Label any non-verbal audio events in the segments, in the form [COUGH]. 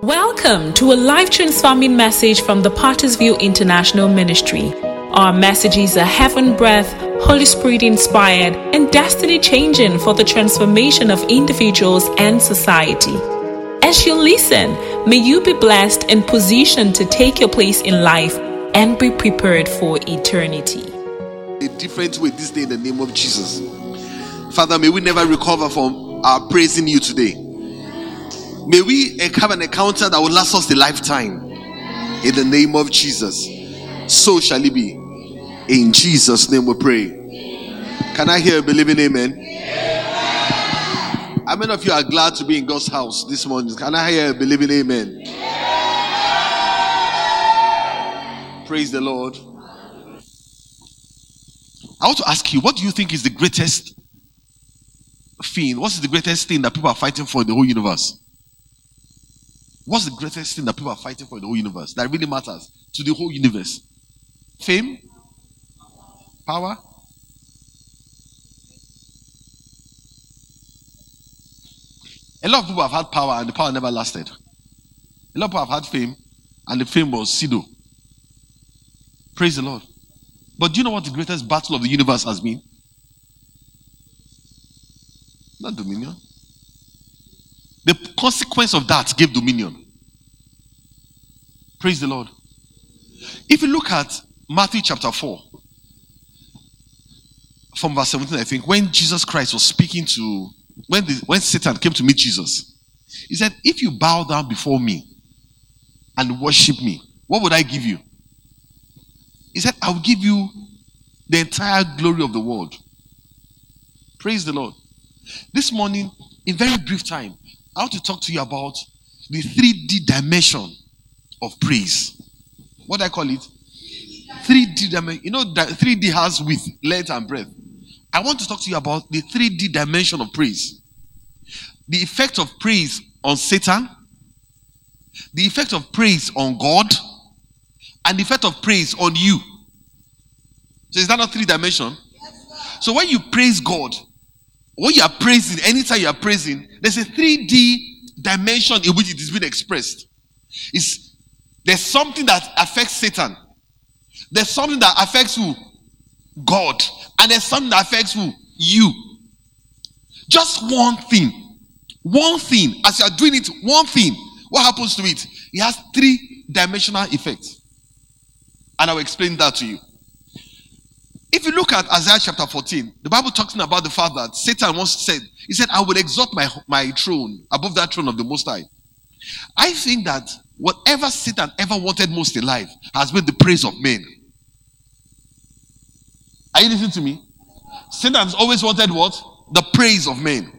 Welcome to a life transforming message from the Potter's View International Ministry. Our messages are heaven breath, Holy Spirit inspired, and destiny changing for the transformation of individuals and society. As you listen, may you be blessed and positioned to take your place in life and be prepared for eternity. a different way this day in the name of Jesus. Father, may we never recover from our praising you today. May we have an encounter that will last us a lifetime in the name of Jesus. So shall it be. In Jesus' name we pray. Can I hear a believing amen? How many of you are glad to be in God's house this morning? Can I hear a believing amen? Praise the Lord. I want to ask you, what do you think is the greatest thing? What's the greatest thing that people are fighting for in the whole universe? What's the greatest thing that people are fighting for in the whole universe that really matters to the whole universe? Fame? Power? A lot of people have had power and the power never lasted. A lot of people have had fame and the fame was pseudo. Praise the Lord. But do you know what the greatest battle of the universe has been? Not dominion. The consequence of that gave dominion. Praise the Lord. If you look at Matthew chapter 4, from verse 17, I think, when Jesus Christ was speaking to, when, the, when Satan came to meet Jesus, he said, If you bow down before me and worship me, what would I give you? He said, I will give you the entire glory of the world. Praise the Lord. This morning, in very brief time, I want to talk to you about the 3D dimension of praise. What I call it? 3D dimension. You know that 3D has width, length, and breadth. I want to talk to you about the 3D dimension of praise. The effect of praise on Satan, the effect of praise on God, and the effect of praise on you. So is that not three dimension? Yes, So when you praise God, when you are praising, anytime you are praising, there's a 3D dimension in which it is being expressed. It's there's something that affects Satan. There's something that affects who? God. And there's something that affects who? You. Just one thing. One thing. As you are doing it, one thing. What happens to it? It has three dimensional effects. And I will explain that to you. If you look at Isaiah chapter 14, the Bible talking about the fact that Satan once said, He said, I will exalt my, my throne above that throne of the Most High. I think that whatever Satan ever wanted most in life has been the praise of men. Are you listening to me? Satan has always wanted what? The praise of men.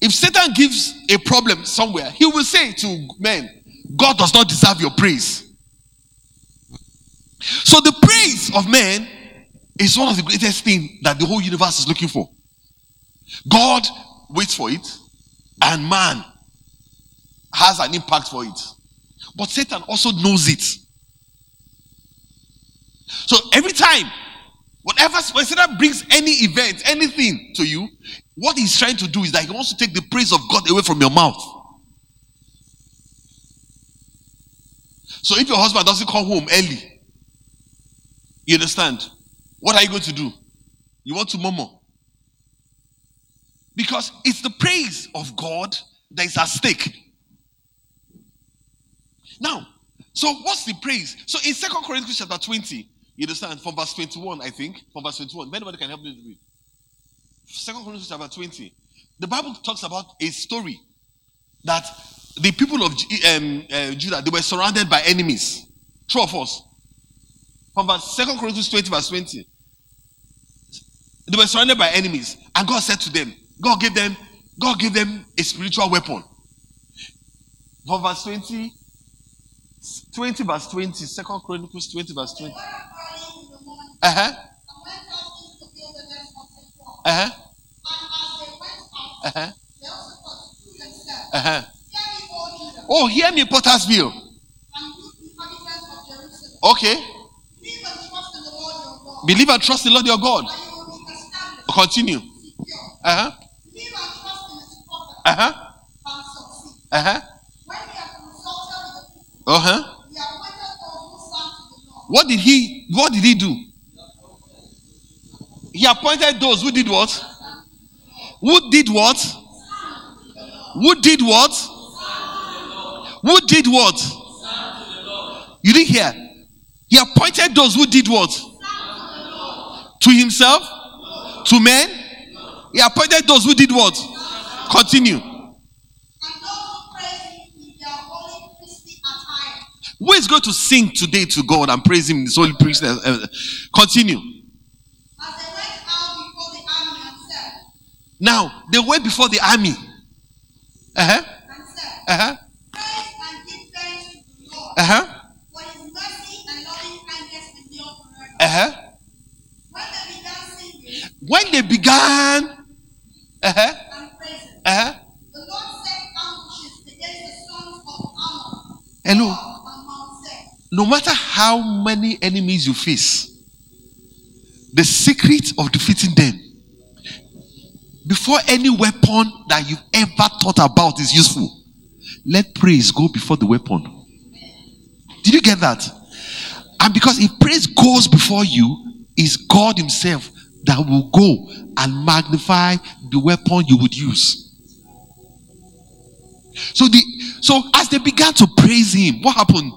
If Satan gives a problem somewhere, he will say to men, God does not deserve your praise. So the praise of men is one of the greatest things that the whole universe is looking for. God waits for it, and man has an impact for it. But Satan also knows it. So every time, whatever when Satan brings any event, anything to you, what he's trying to do is that he wants to take the praise of God away from your mouth. So if your husband doesn't come home early, you understand? What are you going to do? You want to murmur. Because it's the praise of God that is at stake. Now, so what's the praise? So in Second Corinthians chapter 20, you understand, from verse 21, I think, from verse 21, if anybody can help me read. Second Corinthians chapter 20, the Bible talks about a story that the people of um, uh, Judah, they were surrounded by enemies. True of us. From verse 2 Corinthians 20, verse 20. They were surrounded by enemies. And God said to them, God gave them, God gave them a spiritual weapon. From verse 20, 20 verse 20, 2 Chronicles 20, verse 20. Uh-huh. Uh-huh. Uh-huh. Uh-huh. Oh, hear me, Pottersville. Okay. Believe and trust the Lord your God. Continue. Uh huh. Uh huh. Uh huh. Uh huh. What did he what did he do? He appointed those who did what? Who did what? Who did what? Who did what? You didn't hear. He appointed those who did what? To himself? To men? He appointed those who did what? Continue. Who is going to sing today to God and praise Him in His holy priest? Uh, uh, continue. Now they went before the army. Uh huh. Uh huh. Uh huh. Uh huh. When they began, uh huh. Uh huh. The Lord set ambushes against the sons of Ammon. Hello. No matter how many enemies you face, the secret of defeating them before any weapon that you've ever thought about is useful, let praise go before the weapon. Did you get that? And because if praise goes before you, is God Himself that will go and magnify the weapon you would use. So the so as they began to praise him, what happened?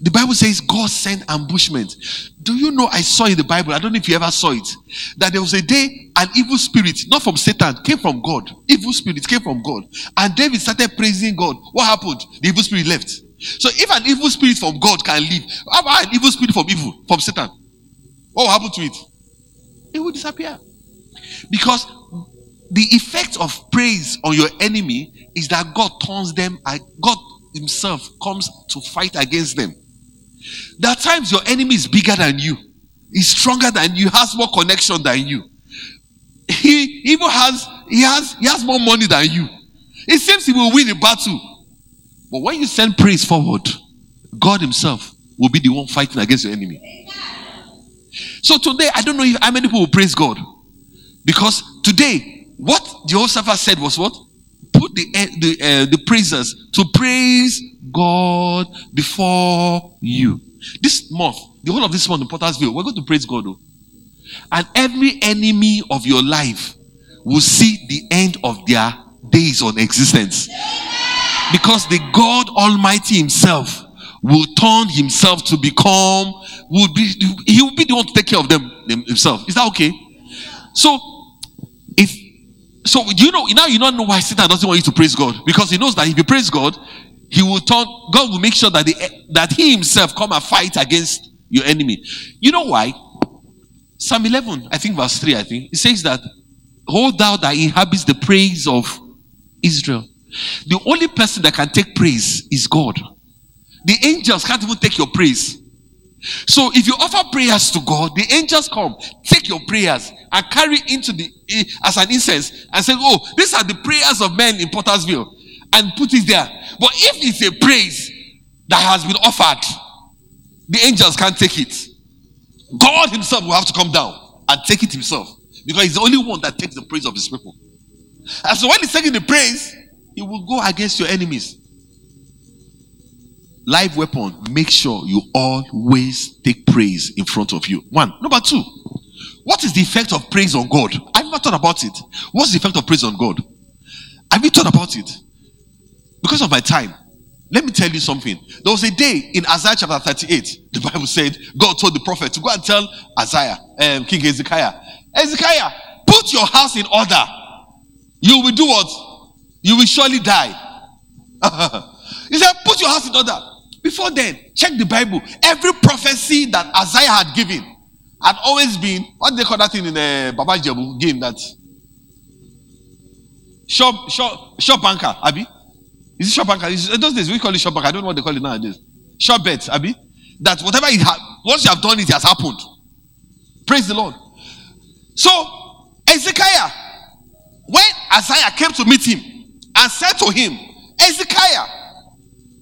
The Bible says God sent ambushment. Do you know? I saw in the Bible, I don't know if you ever saw it, that there was a day an evil spirit, not from Satan, came from God. Evil spirit came from God. And David started praising God. What happened? The evil spirit left. So if an evil spirit from God can leave, how about an evil spirit from evil, from Satan? What will happen to it? It will disappear. Because the effect of praise on your enemy is that God turns them, God Himself comes to fight against them. There are times your enemy is bigger than you, he's stronger than you, has more connection than you. He even has he has he has more money than you. It seems he will win the battle. But when you send praise forward, God Himself will be the one fighting against your enemy. So today, I don't know if, how many people will praise God. Because today, what Jehoshaphat said was what? Put the eh, the, uh, the praisers to praise God before you. This month, the whole of this month in Pottersville, we're going to praise God. Though. And every enemy of your life will see the end of their days on existence. Because the God Almighty Himself will turn Himself to become, will be, He will be the one to take care of them Himself. Is that okay? So, if so, you know now you don't know why Satan doesn't want you to praise God because he knows that if you praise God, he will turn. God will make sure that the, that He Himself come and fight against your enemy. You know why? Psalm 11, I think verse 3, I think, it says that, Hold thou that inhabits the praise of Israel. The only person that can take praise is God. The angels can't even take your praise. So if you offer prayers to God, the angels come, take your prayers and carry into the eh, as an incense and say, "Oh, these are the prayers of men in Pottersville," and put it there. But if it's a praise that has been offered, the angels can't take it. God Himself will have to come down and take it Himself because He's the only one that takes the praise of His people. And so when He's taking the praise, He will go against your enemies. Live weapon, make sure you always take praise in front of you. One. Number two, what is the effect of praise on God? I've never thought about it. What's the effect of praise on God? Have you thought about it? Because of my time, let me tell you something. There was a day in Isaiah chapter 38, the Bible said, God told the prophet to go and tell Isaiah, um, King Hezekiah, Hezekiah, put your house in order. You will do what? You will surely die. [LAUGHS] he said, put your house in order. Before then, check the Bible. Every prophecy that Isaiah had given had always been, what they call that thing in the uh, Baba Ijebu game that? Shop, shop, shop banker, Abby. Is it shop banker? Is, uh, those days we call it shop. I don't know what they call it nowadays. Shop bet, Abby. That whatever it ha- once you have done it, it has happened. Praise the Lord. So, Hezekiah, when Isaiah came to meet him and said to him, Hezekiah,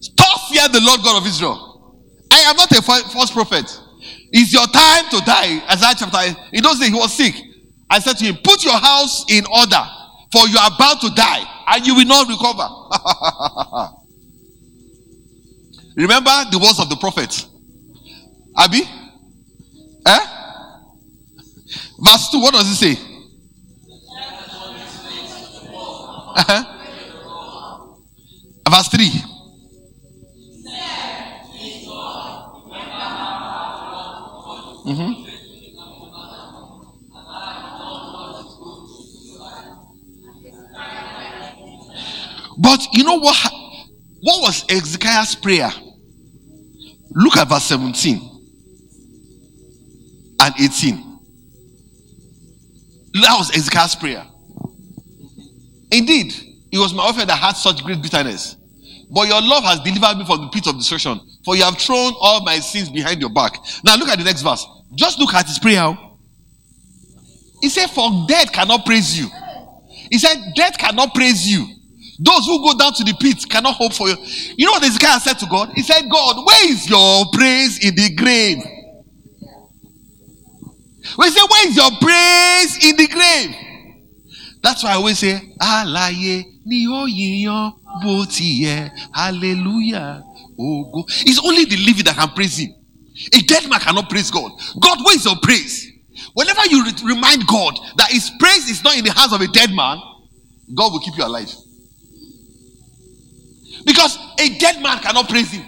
stop fear the Lord God of Israel. I am not a false prophet. It's your time to die. Isaiah chapter, in those days he was sick. I said to him, Put your house in order, for you are about to die, and you will not recover. [LAUGHS] Remember the words of the prophet. Abi? Eh? Verse 2, what does it say? Uh-huh. Verse 3. Mm-hmm. But you know what? What was Ezekiel's prayer? Look at verse 17 and 18. That was Ezekiel's prayer. Indeed, it was my offer that had such great bitterness. But your love has delivered me from the pit of destruction, for you have thrown all my sins behind your back. Now look at the next verse. Just look at his prayer. Oh. He said, For death cannot praise you. He said, Death cannot praise you. Those who go down to the pit cannot hope for you. You know what Ezekiel said to God? He said, God, where is your praise in the grave? We say, Where is your praise in the grave? That's why I always say, Alaye ni oyiyan botiye. Hallelujah. Oh, go. It's only the living that can praise him. A dead man cannot praise God. God, where is your praise? Whenever you re- remind God that his praise is not in the hands of a dead man, God will keep you alive. Because a dead man cannot praise him.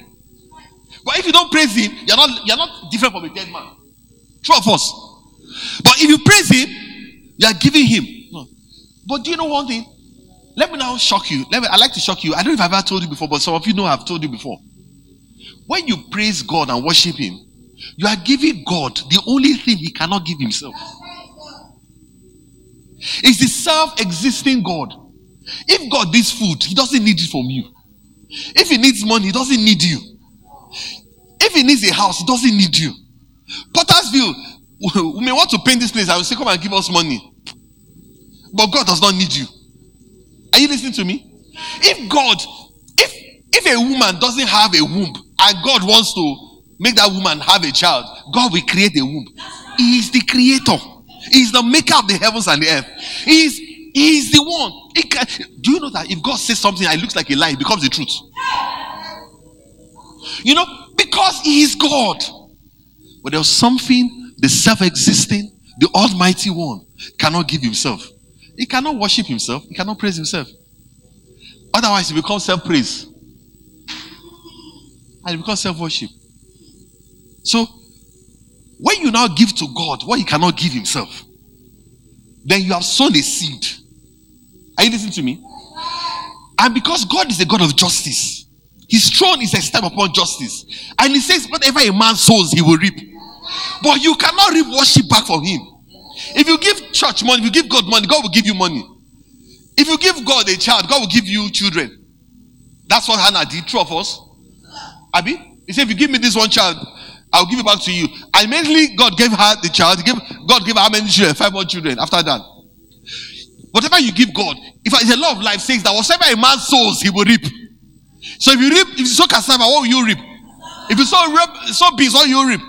But if you don't praise him, you're not you're not different from a dead man. True of us. But if you praise him, you are giving him. No. But do you know one thing? Let me now shock you. Let me I like to shock you. I don't know if I've ever told you before, but some of you know I've told you before. When you praise God and worship him, you are giving God the only thing he cannot give himself. It's the self-existing God. If God needs food, he doesn't need it from you. If he needs money, he doesn't need you. If he needs a house, he doesn't need you. Pottersville, [LAUGHS] we may want to paint this place. I will say, come and give us money. But God does not need you. Are you listening to me? If God, if if a woman doesn't have a womb and God wants to make that woman have a child, God will create a womb. He is the creator. He is the maker of the heavens and the earth. He is, he is the one. Can, do you know that if God says something that looks like a lie, it becomes the truth? You know, because He is God. But there's something the self existing, the Almighty One cannot give Himself. He cannot worship Himself, He cannot praise Himself. Otherwise, He becomes self praise and it becomes self worship. So, when you now give to God what He cannot give Himself, then you have sown a seed. Are you listening to me? And because God is a God of justice, His throne is a step upon justice. And He says, whatever a man sows, he will reap. But you cannot reap worship back from Him. If you give church money, if you give God money, God will give you money. If you give God a child, God will give you children. That's what Hannah did, true of us. Abi, he said, if you give me this one child, I'll give it back to you. And mainly God gave her the child. Gave, God gave her how many children? Five more children after that. Whatever you give God, if it's a law of life says that whatever a man sows, he will reap. So if you reap, if you sow cassava, what will you reap? If you sow, reap, sow beans, what will you reap?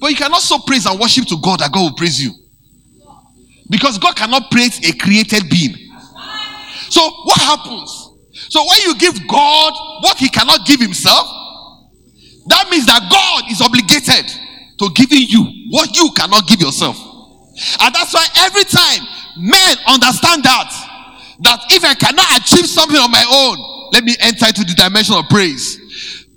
But you cannot sow praise and worship to God that God will praise you. Because God cannot praise a created being. So what happens? So when you give God what he cannot give himself, that means that God is obligated to giving you what you cannot give yourself. And that's why every time men understand that, that if I cannot achieve something on my own, let me enter into the dimension of praise.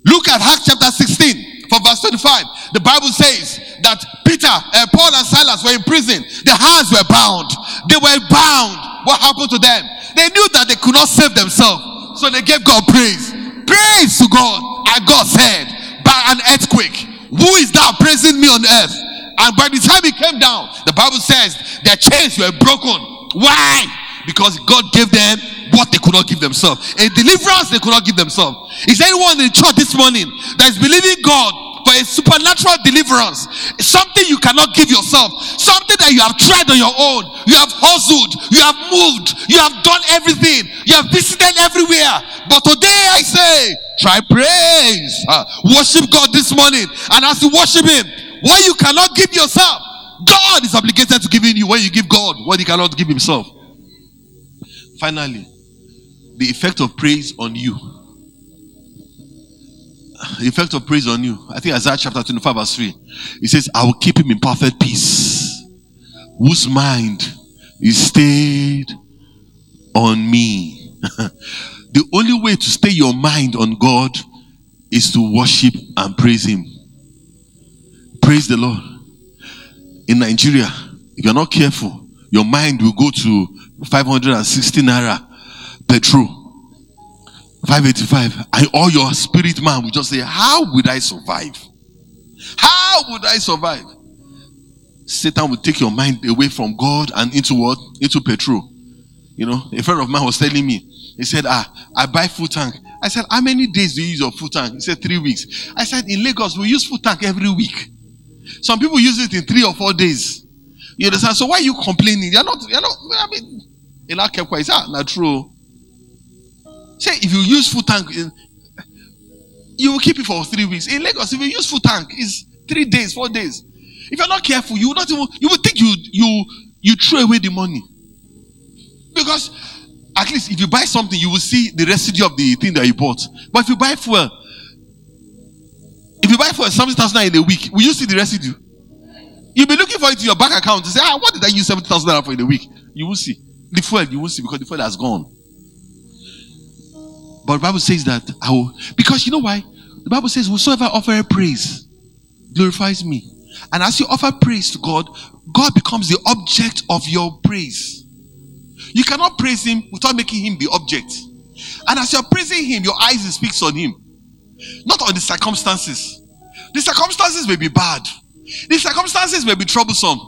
Look at Acts chapter 16 from verse 25. The Bible says that Peter, uh, Paul, and Silas were in prison. Their hands were bound. They were bound. What happened to them? They knew that they could not save themselves. So they gave God praise. Praise to God. And God said, by an earthquake, who is that praising me on earth? And by the time he came down, the Bible says their chains were broken. Why? Because God gave them what they could not give themselves. A deliverance they could not give themselves. Is anyone in the church this morning that is believing God for a supernatural deliverance? Something you cannot give yourself. Something that you have tried on your own. You have hustled. You have moved. You have done everything. You have visited everywhere. But today I say, try praise. Uh, worship God this morning. And as you worship Him, what you cannot give yourself, God is obligated to giving you when you give God what He cannot give Himself. Finally, the effect of praise on you. the effect of praise on you. I think Isaiah chapter 25, verse 3. It says, I will keep him in perfect peace, whose mind is stayed on me. [LAUGHS] the only way to stay your mind on God is to worship and praise him. Praise the Lord. In Nigeria, if you're not careful, your mind will go to 560 naira petrol. 585 and all your spirit man will just say how would i survive? How would i survive? Satan will take your mind away from god and into what? Into petrol. You know a friend of mine was telling me he said ah i buy full tank. I said how many days do you use your full tank? He said three weeks. I said in lagos we use full tank every week some people use it in three or four days you understand so why are you complaining you're not you're not i mean Ella kept quiet. Ah, not true. Say if you use full tank, you will keep it for three weeks. In Lagos, if you use full tank, it's three days, four days. If you're not careful, you will not even you will think you you you throw away the money. Because at least if you buy something, you will see the residue of the thing that you bought. But if you buy fuel, you buy seventy thousand in a week, will you see the residue? You'll be looking for it in your bank account to say, ah, what did I use seventy thousand for in a week? You will see. The fuel you won't see because the fuel has gone. But the Bible says that I will, because you know why? The Bible says, Whosoever offer praise glorifies me. And as you offer praise to God, God becomes the object of your praise. You cannot praise Him without making Him the object. And as you're praising Him, your eyes speaks on Him, not on the circumstances. The circumstances may be bad, the circumstances may be troublesome,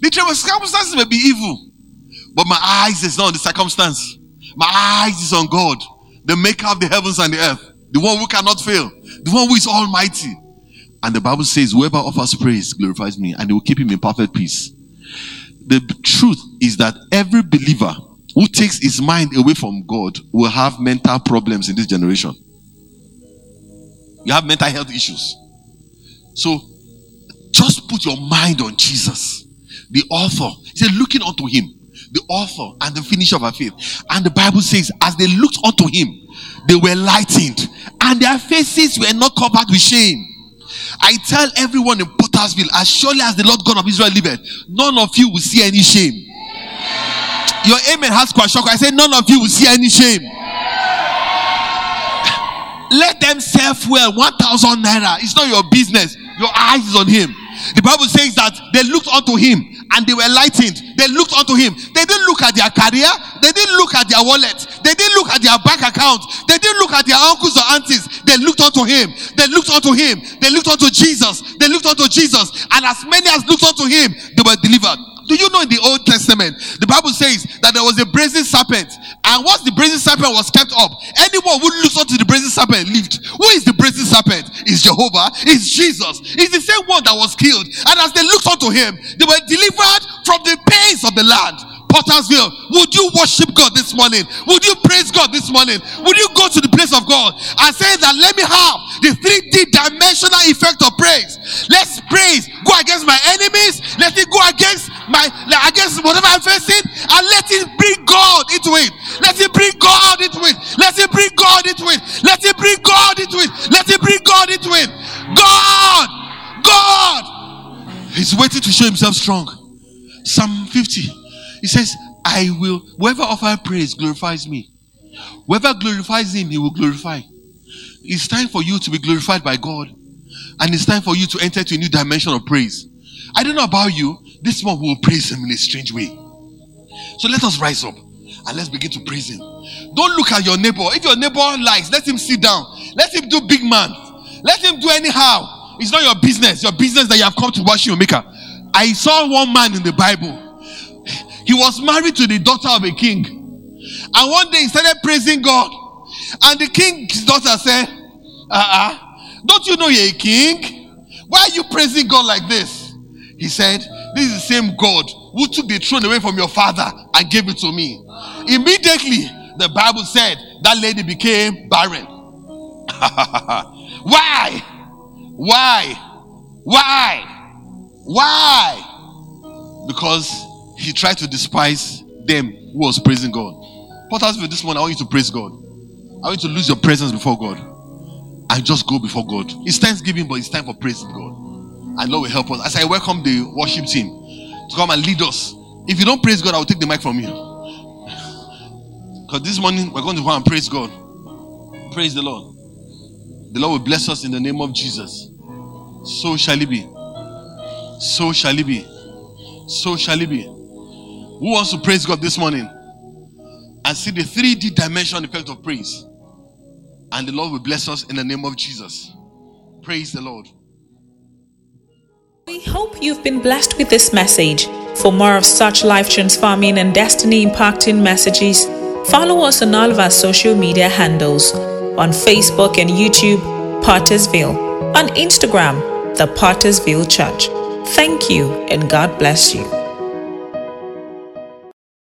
the circumstances may be evil. But my eyes is not on the circumstance. My eyes is on God, the maker of the heavens and the earth, the one who cannot fail, the one who is almighty. And the Bible says, whoever offers praise glorifies me, and he will keep him in perfect peace. The truth is that every believer who takes his mind away from God will have mental problems in this generation. You have mental health issues. So just put your mind on Jesus, the author. He said, looking unto him the author and the finisher of our faith. And the Bible says, as they looked unto him, they were lightened, and their faces were not covered with shame. I tell everyone in Pottersville, as surely as the Lord God of Israel liveth, none of you will see any shame. Your amen has quite shock. I say, none of you will see any shame. Let them serve well 1,000 naira. It's not your business. Your eyes is on him. The Bible says that they looked unto him and they were lightened. They looked unto him. They didn't look at their career. They didn't look at their wallet. They didn't look at their bank account. They didn't look at their uncles or aunties. They looked unto him. They looked unto him. They looked unto Jesus. They looked unto Jesus. And as many as looked unto him, they were delivered. Do you know in the Old Testament, the Bible says that there was a brazen serpent, and once the brazen serpent was kept up, anyone who looks onto the brazen serpent lived. Who is the brazen serpent? Is Jehovah? Is Jesus? Is the same one that was killed. And as they looked unto him, they were delivered from the pains of the land. Pottersville, would you worship God this morning? Would you praise God this morning? Would you go to the place of God and say that let me have the 3D dimensional effect of praise? Let's praise. Go against my enemies. Let it go against my against whatever I'm facing, and let it bring God into it. Let it bring God into it. Let it bring God into it. Let it bring God into it. Let it bring God into it. God, God, He's waiting to show Himself strong. Psalm 50. He says, I will, whoever offer praise glorifies me. Whoever glorifies him, he will glorify. It's time for you to be glorified by God. And it's time for you to enter to a new dimension of praise. I don't know about you, this one will praise him in a strange way. So let us rise up and let's begin to praise him. Don't look at your neighbor. If your neighbor likes, let him sit down. Let him do big man. Let him do anyhow. It's not your business. Your business that you have come to worship your maker. I saw one man in the Bible he was married to the daughter of a king. And one day he started praising God. And the king's daughter said, uh-uh, don't you know you're a king? Why are you praising God like this? He said, this is the same God who took the throne away from your father and gave it to me. Immediately, the Bible said that lady became barren. [LAUGHS] Why? Why? Why? Why? Because he tried to despise them who was praising God. Pottersville this morning, I want you to praise God. I want you to lose your presence before God. and just go before God. It's Thanksgiving, but it's time for praising God. And Lord will help us. As I welcome the worship team to come and lead us. If you don't praise God, I will take the mic from you. Because this morning we're going to go and praise God. Praise the Lord. The Lord will bless us in the name of Jesus. So shall it be. So shall it be. So shall it be. Who wants to praise God this morning? And see the 3D dimension effect of praise. And the Lord will bless us in the name of Jesus. Praise the Lord. We hope you've been blessed with this message. For more of such life transforming and destiny impacting messages, follow us on all of our social media handles on Facebook and YouTube, Pottersville, on Instagram, The Pottersville Church. Thank you and God bless you.